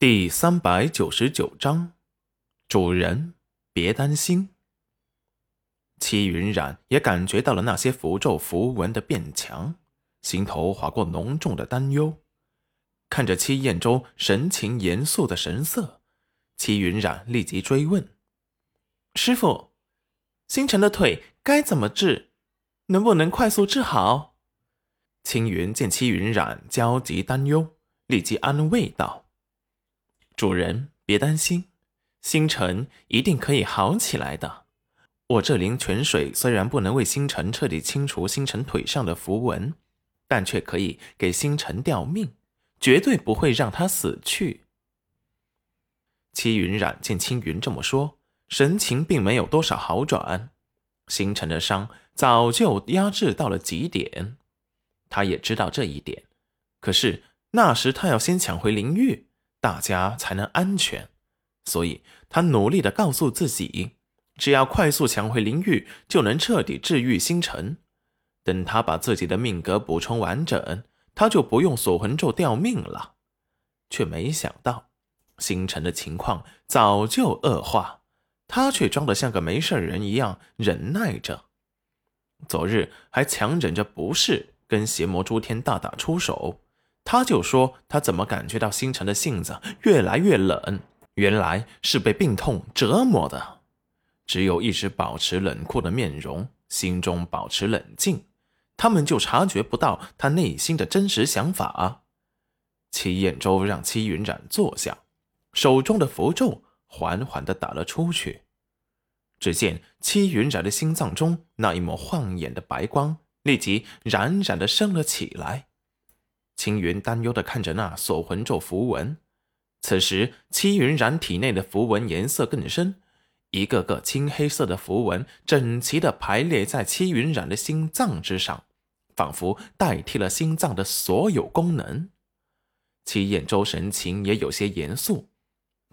第三百九十九章，主人别担心。戚云染也感觉到了那些符咒符文的变强，心头划过浓重的担忧。看着戚彦周神情严肃的神色，戚云染立即追问：“师傅，星辰的腿该怎么治？能不能快速治好？”青云见戚云染焦急担忧，立即安慰道。主人别担心，星辰一定可以好起来的。我这灵泉水虽然不能为星辰彻底清除星辰腿上的符文，但却可以给星辰吊命，绝对不会让他死去。戚云染见青云这么说，神情并没有多少好转。星辰的伤早就压制到了极点，他也知道这一点。可是那时他要先抢回灵玉。大家才能安全，所以他努力的告诉自己，只要快速抢回灵玉，就能彻底治愈星辰。等他把自己的命格补充完整，他就不用锁魂咒吊命了。却没想到，星辰的情况早就恶化，他却装得像个没事人一样忍耐着。昨日还强忍着不适，跟邪魔诸天大打出手。他就说：“他怎么感觉到星辰的性子越来越冷？原来是被病痛折磨的。只有一直保持冷酷的面容，心中保持冷静，他们就察觉不到他内心的真实想法。”齐彦周让戚云染坐下，手中的符咒缓缓地打了出去。只见戚云染的心脏中那一抹晃眼的白光立即冉冉地升了起来。青云担忧地看着那锁魂咒符文，此时戚云染体内的符文颜色更深，一个个青黑色的符文整齐地排列在戚云染的心脏之上，仿佛代替了心脏的所有功能。戚彦周神情也有些严肃，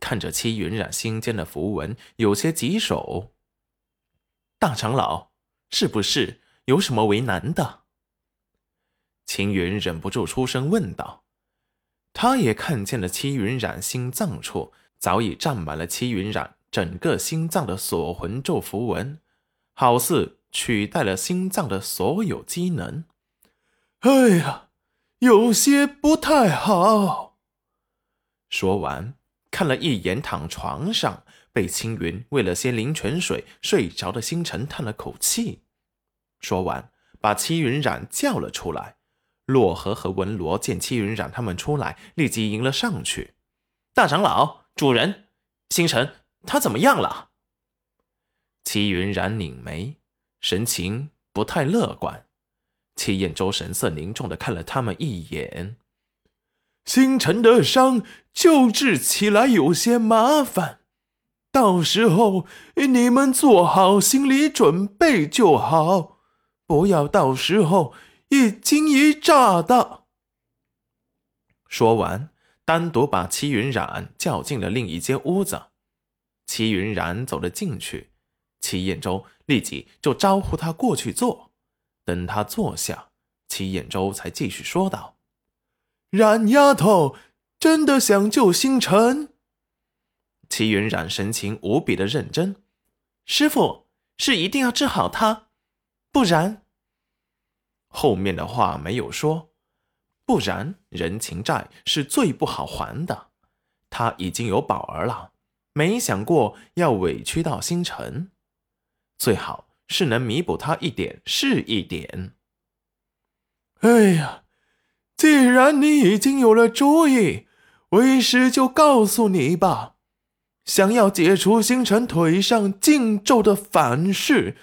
看着戚云染心间的符文，有些棘手。大长老，是不是有什么为难的？青云忍不住出声问道：“他也看见了戚云染心脏处早已占满了戚云染整个心脏的锁魂咒符文，好似取代了心脏的所有机能。哎呀，有些不太好。”说完，看了一眼躺床上被青云喂了些灵泉水睡着的星辰，叹了口气。说完，把戚云染叫了出来。洛河和文罗见戚云染他们出来，立即迎了上去。大长老，主人，星辰他怎么样了？齐云染拧眉，神情不太乐观。戚彦周神色凝重的看了他们一眼。星辰的伤救治起来有些麻烦，到时候你们做好心理准备就好，不要到时候。一惊一乍的。说完，单独把齐云染叫进了另一间屋子。齐云染走了进去，齐彦周立即就招呼他过去坐。等他坐下，齐彦周才继续说道：“冉丫头，真的想救星辰？”齐云染神情无比的认真：“师傅是一定要治好他，不然……”后面的话没有说，不然人情债是最不好还的。他已经有宝儿了，没想过要委屈到星辰，最好是能弥补他一点是一点。哎呀，既然你已经有了主意，为师就告诉你吧。想要解除星辰腿上禁咒的反噬，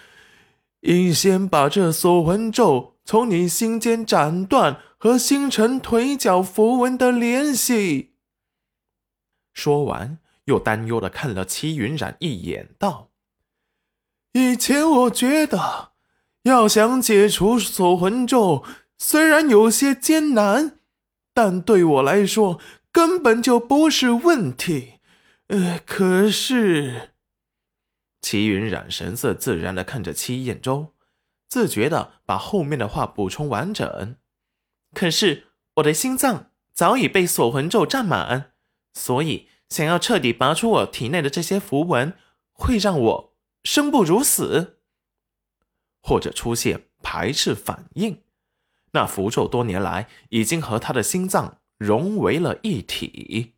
应先把这锁魂咒。从你心间斩断和星辰腿脚符文的联系。说完，又担忧的看了齐云染一眼，道：“以前我觉得，要想解除锁魂咒，虽然有些艰难，但对我来说根本就不是问题。呃，可是……”齐云染神色自然的看着戚彦周。自觉的把后面的话补充完整，可是我的心脏早已被锁魂咒占满，所以想要彻底拔出我体内的这些符文，会让我生不如死，或者出现排斥反应。那符咒多年来已经和他的心脏融为了一体。